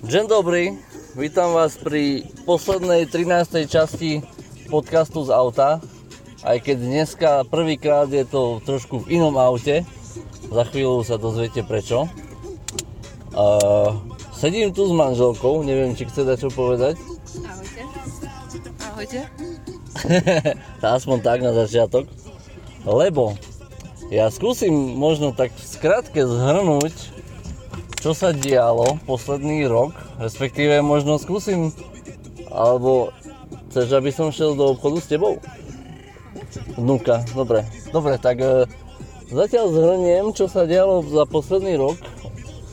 Dzień dobrý, vítam vás pri poslednej 13. časti podcastu z auta. Aj keď dneska prvýkrát je to trošku v inom aute, za chvíľu sa dozviete prečo. Uh, sedím tu s manželkou, neviem, či chce dať čo povedať. Ahojte. Ahojte. Aspoň tak na začiatok. Lebo ja skúsim možno tak skrátke zhrnúť, čo sa dialo posledný rok, respektíve možno skúsim, alebo chceš, aby som šiel do obchodu s tebou? Vnúka, dobre. Dobre, tak e, zatiaľ zhrniem, čo sa dialo za posledný rok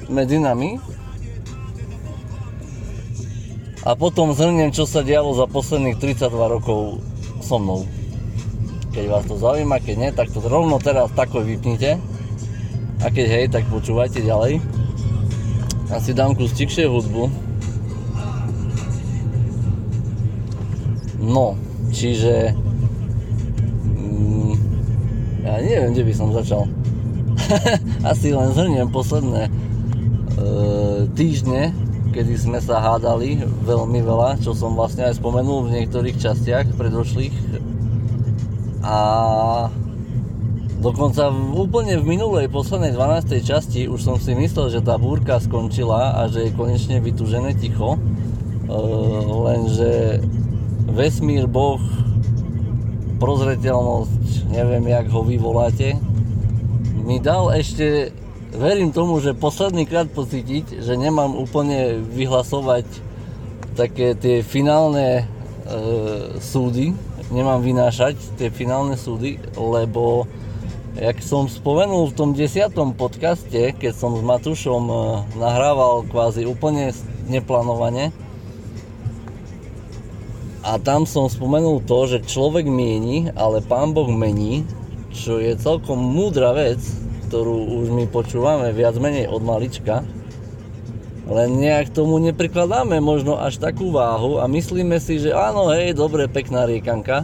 medzi nami. A potom zhrniem, čo sa dialo za posledných 32 rokov so mnou. Keď vás to zaujíma, keď nie, tak to rovno teraz tako vypnite. A keď hej, tak počúvajte ďalej. Asi dám kus tikšie hudbu. No, čiže... Mm, ja neviem, kde by som začal. Asi len zhrniem posledné e, týždne, kedy sme sa hádali veľmi veľa, čo som vlastne aj spomenul v niektorých častiach predošlých. A Dokonca v, úplne v minulej poslednej 12. časti už som si myslel, že tá búrka skončila a že je konečne vytužené ticho. E, lenže vesmír, Boh, prozreteľnosť, neviem jak ho vyvoláte, mi dal ešte, verím tomu, že posledný krát pocítiť, že nemám úplne vyhlasovať také tie finálne e, súdy, nemám vynášať tie finálne súdy, lebo Jak som spomenul v tom desiatom podcaste, keď som s Matušom e, nahrával kvázi úplne neplánovane, a tam som spomenul to, že človek mieni, ale Pán Boh mení, čo je celkom múdra vec, ktorú už my počúvame viac menej od malička. Len nejak tomu neprikladáme možno až takú váhu a myslíme si, že áno, hej, dobre, pekná riekanka,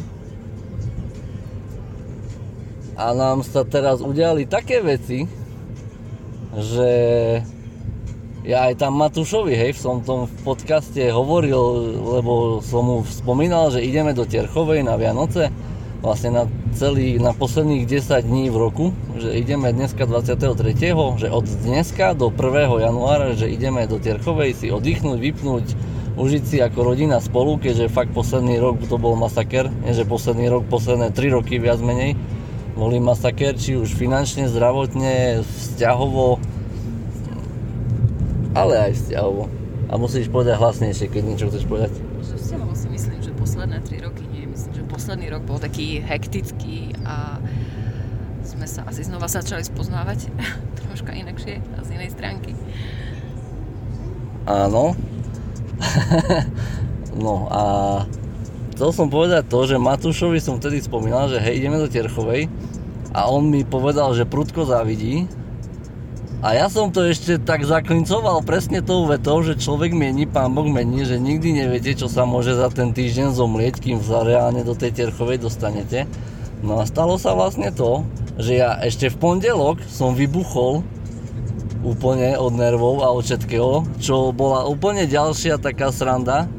a nám sa teraz udiali také veci, že ja aj tam Matúšovi, hej, som tom v podcaste hovoril, lebo som mu spomínal, že ideme do Terchovej na Vianoce, vlastne na celý, na posledných 10 dní v roku, že ideme dneska 23., že od dneska do 1. januára, že ideme do Terchovej si oddychnúť, vypnúť, užiť si ako rodina spolu, keďže fakt posledný rok to bol masaker, nie že posledný rok, posledné 3 roky viac menej, boli masaker, či už finančne, zdravotne, vzťahovo, ale aj vzťahovo. A musíš povedať hlasnejšie, keď niečo chceš povedať. Že vzťahovo si myslím, že posledné 3 roky nie. Myslím, že posledný rok bol taký hektický a sme sa asi znova začali spoznávať troška inakšie a z inej stránky. Áno. no a chcel som povedať to, že Matúšovi som vtedy spomínal, že hej, ideme do Terchovej a on mi povedal, že prudko závidí a ja som to ešte tak zaklincoval presne tou vetou, že človek mení, pán Boh mení, že nikdy neviete, čo sa môže za ten týždeň zomlieť, kým sa reálne do tej Terchovej dostanete. No a stalo sa vlastne to, že ja ešte v pondelok som vybuchol úplne od nervov a od všetkého, čo bola úplne ďalšia taká sranda,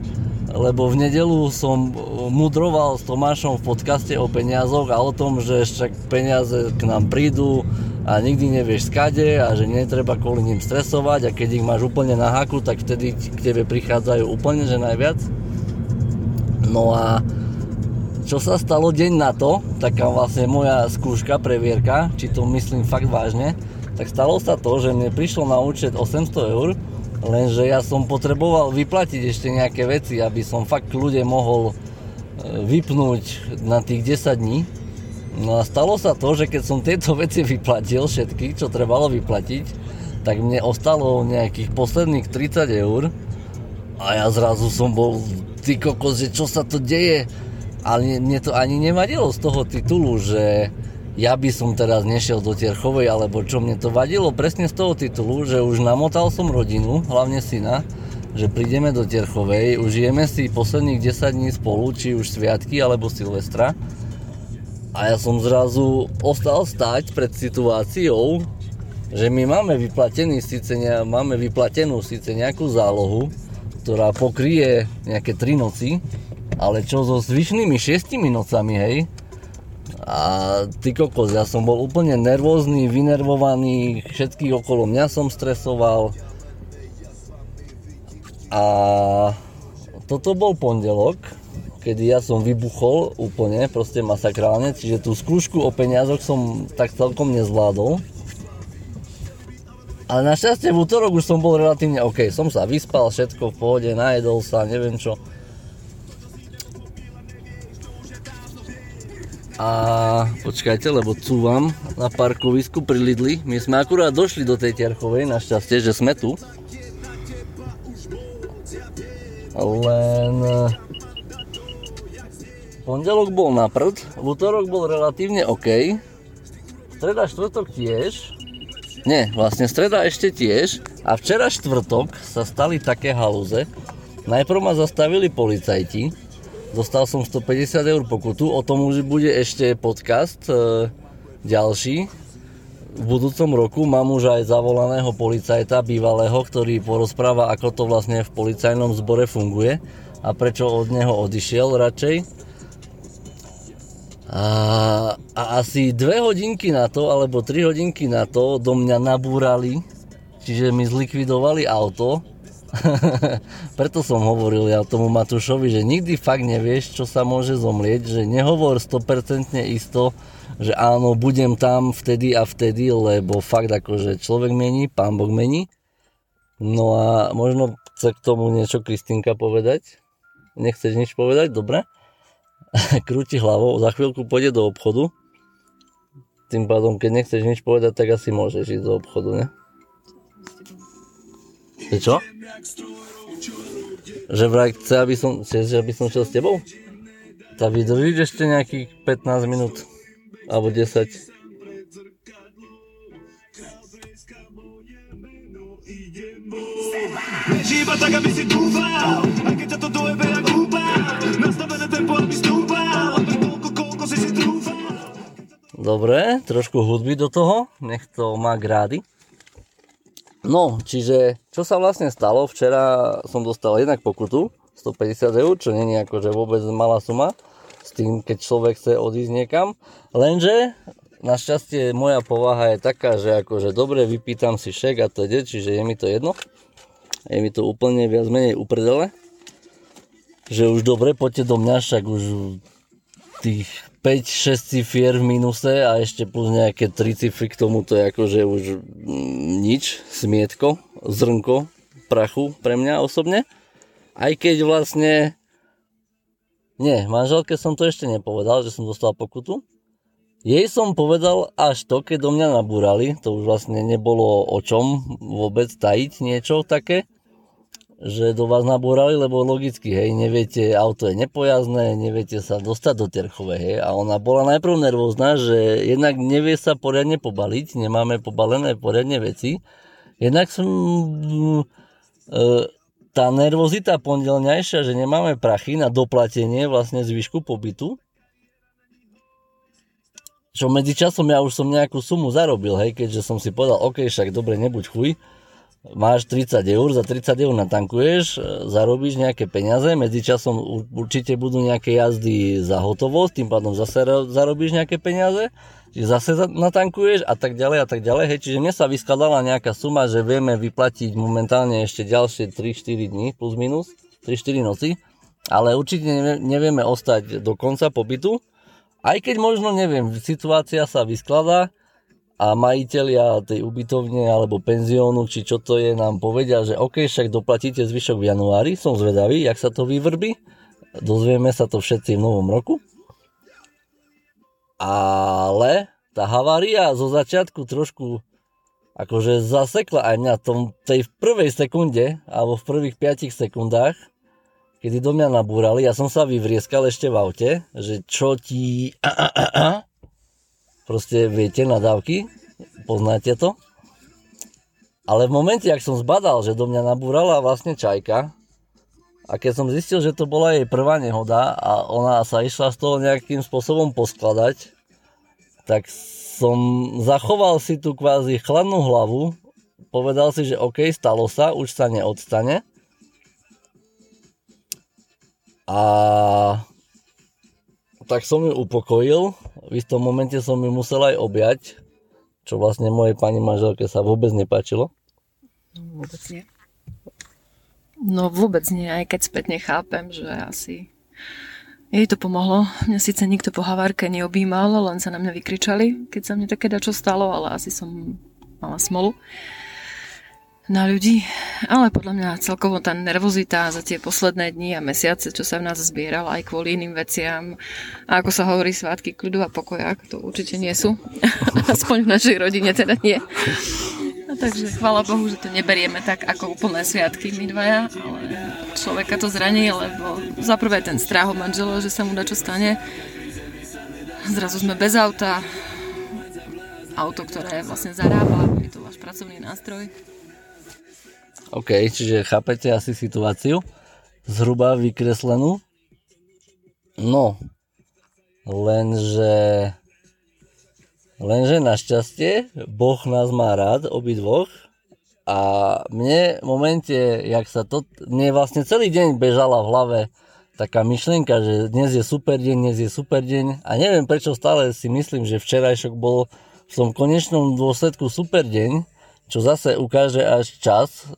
lebo v nedelu som mudroval s Tomášom v podcaste o peniazoch a o tom, že však peniaze k nám prídu a nikdy nevieš skade a že netreba kvôli ním stresovať a keď ich máš úplne na haku, tak vtedy k tebe prichádzajú úplne že najviac. No a čo sa stalo deň na to, taká vlastne moja skúška, previerka, či to myslím fakt vážne, tak stalo sa to, že mne prišlo na účet 800 eur Lenže ja som potreboval vyplatiť ešte nejaké veci, aby som fakt ľudia mohol e, vypnúť na tých 10 dní. No a stalo sa to, že keď som tieto veci vyplatil, všetky, čo trebalo vyplatiť, tak mne ostalo nejakých posledných 30 eur a ja zrazu som bol, ty kokos, že čo sa to deje? Ale mne to ani nevadilo z toho titulu, že ja by som teraz nešiel do Tierchovej, alebo čo mne to vadilo presne z toho titulu, že už namotal som rodinu, hlavne syna, že prídeme do Tierchovej, užijeme si posledných 10 dní spolu, či už sviatky alebo Silvestra. A ja som zrazu ostal stať pred situáciou, že my máme vyplatený síce ne, máme vyplatenú síce nejakú zálohu, ktorá pokrie nejaké 3 noci, ale čo so zvyšnými 6 nocami, hej? A ty kokos, ja som bol úplne nervózny, vynervovaný, všetkých okolo mňa som stresoval. A toto bol pondelok, kedy ja som vybuchol úplne, proste masakrálne, čiže tú skúšku o peniazoch som tak celkom nezvládol. Ale našťastie v útorok už som bol relatívne OK. Som sa vyspal, všetko v pohode, najedol sa, neviem čo. A počkajte, lebo cúvam na parkovisku pri Lidli. My sme akurát došli do tej Terchovej, našťastie, že sme tu. Len... Pondelok bol na prd, v útorok bol relatívne OK. Streda, štvrtok tiež. Nie, vlastne streda ešte tiež a včera štvrtok sa stali také halúze. Najprv ma zastavili policajti, dostal som 150 eur pokutu, o tom už bude ešte podcast e, ďalší. V budúcom roku mám už aj zavolaného policajta bývalého, ktorý porozpráva, ako to vlastne v policajnom zbore funguje a prečo od neho odišiel radšej. A, a asi dve hodinky na to, alebo tri hodinky na to do mňa nabúrali, čiže mi zlikvidovali auto. Preto som hovoril ja tomu Matúšovi, že nikdy fakt nevieš, čo sa môže zomlieť, že nehovor 100% isto, že áno, budem tam vtedy a vtedy, lebo fakt akože človek mení, pán Boh mení. No a možno chce k tomu niečo Kristinka povedať? Nechceš nič povedať? Dobre? krúti hlavou, za chvíľku pôjde do obchodu. Tým pádom, keď nechceš nič povedať, tak asi môžeš ísť do obchodu, ne? Že čo? Že vraj chce, aby som, chce, aby som šiel s tebou? Tak vydržíš ešte nejakých 15 minút. Alebo 10. Neži iba tak, aby si dúfal A keď sa to dojebe jak húpa Nastavené tempo, aby stúpal Toľko, koľko si si trúfal Dobre, trošku hudby do toho, nech to má grády. No, čiže čo sa vlastne stalo? Včera som dostal jednak pokutu, 150 eur, čo není akože vôbec malá suma, s tým, keď človek chce odísť niekam. Lenže, našťastie moja povaha je taká, že akože dobre, vypýtam si šek a ide, čiže je mi to jedno je mi to úplne viac menej upredele. Že už dobre, poďte do mňa, však už tých 5-6 cifier v minuse a ešte plus nejaké 3 cifry k tomu, to je akože už mm, nič, smietko, zrnko prachu pre mňa osobne. Aj keď vlastne, nie, manželke som to ešte nepovedal, že som dostal pokutu, jej som povedal až to, keď do mňa nabúrali, to už vlastne nebolo o čom vôbec tajiť niečo také, že do vás nabúrali, lebo logicky, hej, neviete, auto je nepojazné, neviete sa dostať do Terchovej, hej, a ona bola najprv nervózna, že jednak nevie sa poriadne pobaliť, nemáme pobalené poriadne veci, jednak som, e, tá nervozita pondelňajšia, že nemáme prachy na doplatenie vlastne zvyšku pobytu, čo medzi časom ja už som nejakú sumu zarobil, hej, keďže som si povedal, OK, však dobre, nebuď chuj, máš 30 eur, za 30 eur natankuješ, e, zarobíš nejaké peniaze, medzi časom určite budú nejaké jazdy za hotovosť, tým pádom zase zarobíš nejaké peniaze, čiže zase natankuješ a tak ďalej a tak ďalej, hej, čiže mne sa vyskladala nejaká suma, že vieme vyplatiť momentálne ešte ďalšie 3-4 dní plus minus, 3-4 noci, ale určite nevieme ostať do konca pobytu, aj keď možno, neviem, situácia sa vyskladá a majiteľia tej ubytovne alebo penziónu, či čo to je, nám povedia, že OK, však doplatíte zvyšok v januári, som zvedavý, jak sa to vyvrbí, dozvieme sa to všetci v novom roku. Ale tá havária zo začiatku trošku akože zasekla aj mňa tom, tej prvej sekunde alebo v prvých 5 sekundách kedy do mňa nabúrali, ja som sa vyvrieskal ešte v aute, že čo ti... A, a, a, a. Proste viete, nadávky, poznáte to. Ale v momente, ak som zbadal, že do mňa nabúrala vlastne čajka, a keď som zistil, že to bola jej prvá nehoda a ona sa išla z toho nejakým spôsobom poskladať, tak som zachoval si tú kvázi chladnú hlavu, povedal si, že OK, stalo sa, už sa neodstane. A tak som ju upokojil, v istom momente som ju musel aj objať, čo vlastne mojej pani manželke sa vôbec nepáčilo. Vôbec nie. No vôbec nie, aj keď spätne chápem, že asi jej to pomohlo. Mňa síce nikto po havárke neobjímal, len sa na mňa vykričali, keď sa mne také dačo stalo, ale asi som mala smolu na ľudí, ale podľa mňa celkovo tá nervozita za tie posledné dni a mesiace, čo sa v nás zbierala aj kvôli iným veciam, a ako sa hovorí svátky kľudu a pokoja, to určite nie sú. Aspoň v našej rodine teda nie. No, takže chvála Bohu, že to neberieme tak ako úplné sviatky my dvaja, ale človeka to zraní, lebo za ten strach od manžela, že sa mu čo stane. Zrazu sme bez auta, auto, ktoré vlastne zarába, je to váš pracovný nástroj OK, čiže chápete asi situáciu, zhruba vykreslenú. No, lenže, lenže našťastie Boh nás má rád, obidvoch. A mne v momente, jak sa to, mne vlastne celý deň bežala v hlave taká myšlienka, že dnes je super deň, dnes je super deň a neviem prečo stále si myslím, že včerajšok bol v tom konečnom dôsledku super deň, čo zase ukáže až čas,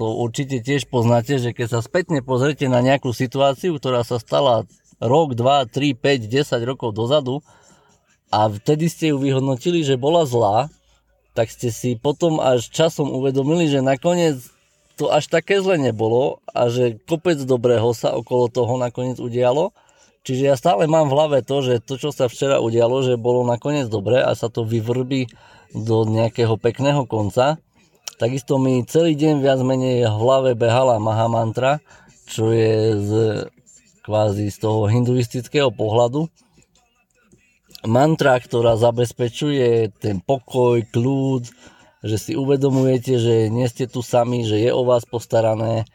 to určite tiež poznáte, že keď sa spätne pozrite na nejakú situáciu, ktorá sa stala rok, 2, 3, 5, 10 rokov dozadu a vtedy ste ju vyhodnotili, že bola zlá, tak ste si potom až časom uvedomili, že nakoniec to až také zle nebolo a že kopec dobrého sa okolo toho nakoniec udialo. Čiže ja stále mám v hlave to, že to, čo sa včera udialo, že bolo nakoniec dobré a sa to vyvrbí do nejakého pekného konca. Takisto mi celý deň viac menej v hlave behala Mahamantra, čo je z, kvázi z toho hinduistického pohľadu. Mantra, ktorá zabezpečuje ten pokoj, kľud, že si uvedomujete, že nie ste tu sami, že je o vás postarané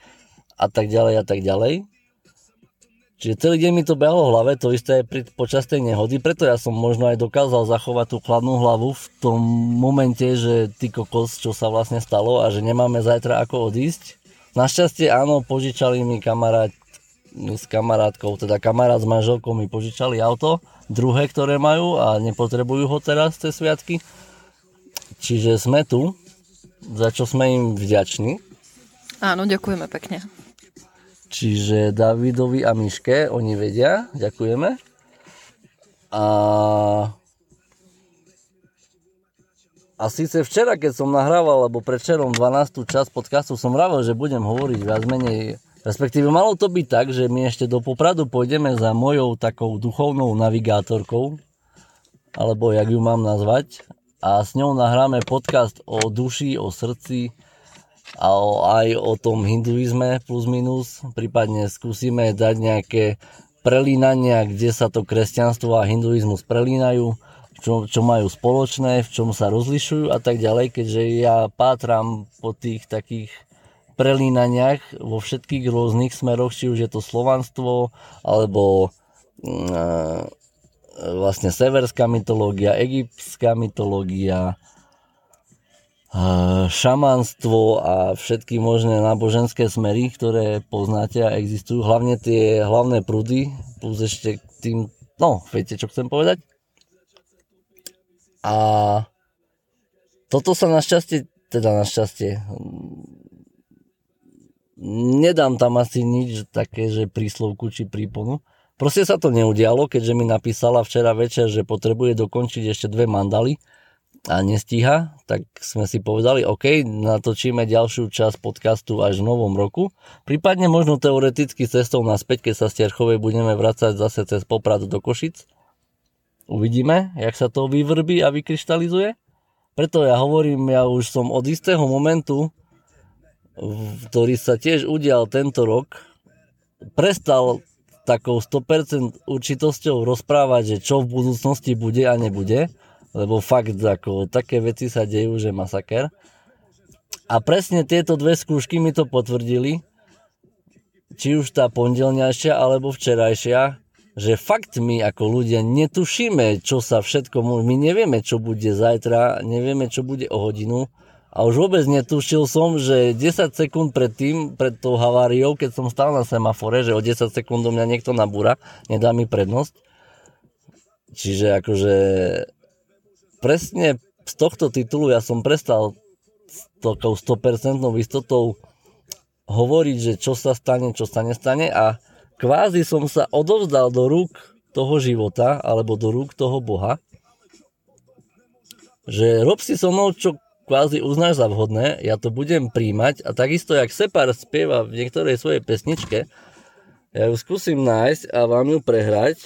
a tak ďalej a tak ďalej. Čiže celý deň mi to behalo v hlave, to isté aj pri, počas tej nehody, preto ja som možno aj dokázal zachovať tú chladnú hlavu v tom momente, že ty kokos, čo sa vlastne stalo a že nemáme zajtra ako odísť. Našťastie áno, požičali mi kamarát s kamarátkou, teda kamarát s manželkou mi požičali auto, druhé, ktoré majú a nepotrebujú ho teraz cez sviatky. Čiže sme tu, za čo sme im vďační. Áno, ďakujeme pekne. Čiže Davidovi a Miške, oni vedia, ďakujeme. A a síce včera, keď som nahrával, alebo predčerom 12. časť podcastu, som vravel, že budem hovoriť viac menej, respektíve malo to byť tak, že my ešte do Popradu pôjdeme za mojou takou duchovnou navigátorkou, alebo jak ju mám nazvať, a s ňou nahráme podcast o duši, o srdci, a aj o tom hinduizme plus minus, prípadne skúsime dať nejaké prelínania, kde sa to kresťanstvo a hinduizmus prelínajú, čo, čo majú spoločné, v čom sa rozlišujú a tak ďalej, keďže ja pátram po tých takých prelínaniach vo všetkých rôznych smeroch, či už je to slovanstvo, alebo e, vlastne severská mytológia, egyptská mytológia, šamanstvo a všetky možné náboženské smery, ktoré poznáte a existujú. Hlavne tie hlavné prúdy, plus ešte tým, no, viete, čo chcem povedať? A toto sa našťastie, teda našťastie, nedám tam asi nič také, že príslovku či príponu. Proste sa to neudialo, keďže mi napísala včera večer, že potrebuje dokončiť ešte dve mandaly a nestíha, tak sme si povedali, OK, natočíme ďalšiu časť podcastu až v novom roku. Prípadne možno teoreticky cestou naspäť, keď sa z Terchovej budeme vracať zase cez Poprad do Košic. Uvidíme, jak sa to vyvrbí a vykryštalizuje. Preto ja hovorím, ja už som od istého momentu, ktorý sa tiež udial tento rok, prestal takou 100% určitosťou rozprávať, že čo v budúcnosti bude a nebude lebo fakt ako také veci sa dejú, že masaker. A presne tieto dve skúšky mi to potvrdili, či už tá pondelňajšia alebo včerajšia, že fakt my ako ľudia netušíme, čo sa všetko môže. My nevieme, čo bude zajtra, nevieme, čo bude o hodinu. A už vôbec netušil som, že 10 sekúnd pred tým, pred tou haváriou, keď som stál na semafore, že o 10 sekúnd do mňa niekto nabúra, nedá mi prednosť. Čiže akože presne z tohto titulu ja som prestal s takou 100% istotou hovoriť, že čo sa stane, čo sa nestane a kvázi som sa odovzdal do rúk toho života alebo do rúk toho Boha, že rob si so mnou, čo kvázi uznáš za vhodné, ja to budem príjmať a takisto, jak Separ spieva v niektorej svojej pesničke, ja ju skúsim nájsť a vám ju prehrať,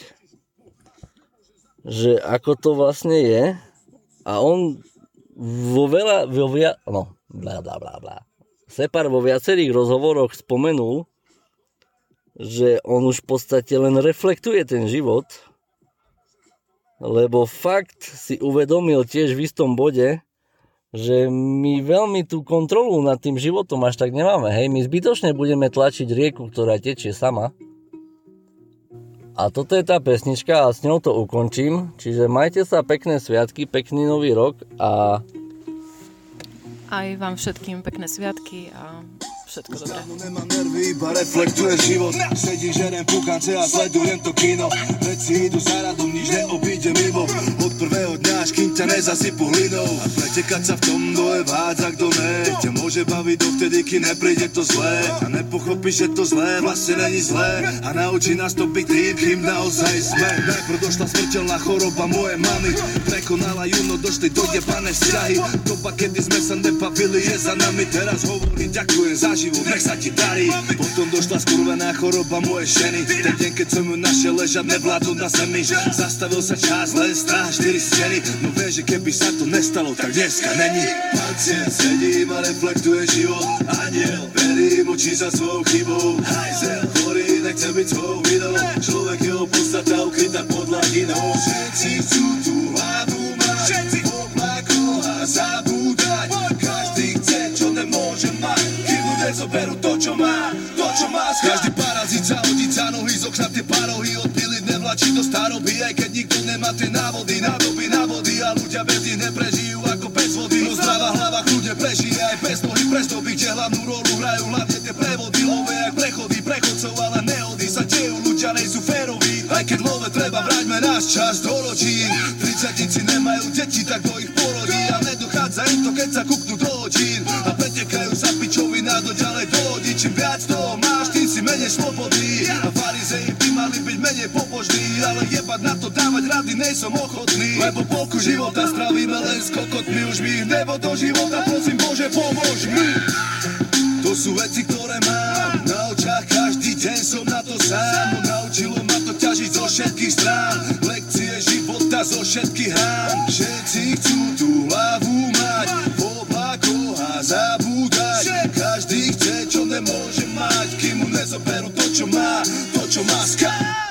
že ako to vlastne je a on vo veľa, vo via, no, bla bla bla bla. Separ vo viacerých rozhovoroch spomenul, že on už v podstate len reflektuje ten život, lebo fakt si uvedomil tiež v istom bode, že my veľmi tú kontrolu nad tým životom až tak nemáme. Hej, my zbytočne budeme tlačiť rieku, ktorá tečie sama. A toto je tá pesnička a s ňou to ukončím. Čiže majte sa pekné sviatky, pekný nový rok a... Aj vám všetkým pekné sviatky a všetko dobré. Nemám nervy, iba reflektuje život Sedím, žerem pukance a sledujem to kino Veci idú za radom, nič neobíde mimo prvého dňa, až kým ťa nezasypu hlinou. A pretekať sa v tom, kto je vádza, kto ne. Ťa môže baviť dovtedy, kým nepríde to zlé. A nepochopíš, že to zlé vlastne není zlé. A naučí nás to byť tým, kým naozaj sme. Najprv došla smrteľná choroba moje mamy Prekonala ju, no došli do jebané vzťahy. Doba, kedy sme sa nebavili, je za nami Teraz hovorím, ďakujem za život, nech sa ti darí. Potom došla skurvená choroba moje ženy Ten deň, keď som ju našiel ležať nevládnu na zemi. Zastavil sa čas, len strach, štyri steny. No vieš, že keby sa to nestalo, tak dneska není. Pacient sedím a reflektuje život. Aniel, verím oči za svojou chybou. Hajzel, chorý, nechce byť svojou vinou. Človek jeho podstata ukrytá pod hladinou Všetci chcú tú hlavu Kým mu nezoberú to, čo má To, čo má. Každý parazit sa hodiť za nohy Z okna tie parohy odpiliť nevlačí do staroby Aj keď nikto nemá tie návody Nádoby, návody a ľudia bez nich neprežijú ako bez vody. No zdravá hlava kľudne prežije aj bez nohy Prestoby, kde hlavnú rolu hrajú hlavne tie prevody. Love jak prechody, prechodcov, ale nehody sa dejú Ľudia nejsú féroví. Aj keď love treba, vráťme náš čas do rodín jebať na to dávať rady, nejsom ochotný. Lebo polku života stravíme len s kokotmi. Už mi nebo do života, prosím Bože, pomôž mi. To sú veci, ktoré mám Na očách každý deň som na to sám. Naučilo ma to ťažiť zo všetkých strán. Lekcie života zo všetkých rán Všetci chcú tú hlavu mať V oblakoch a zabúdať. Každý chce, čo nemôže mať. Kým mu nezoberú to, čo má To, čo má skád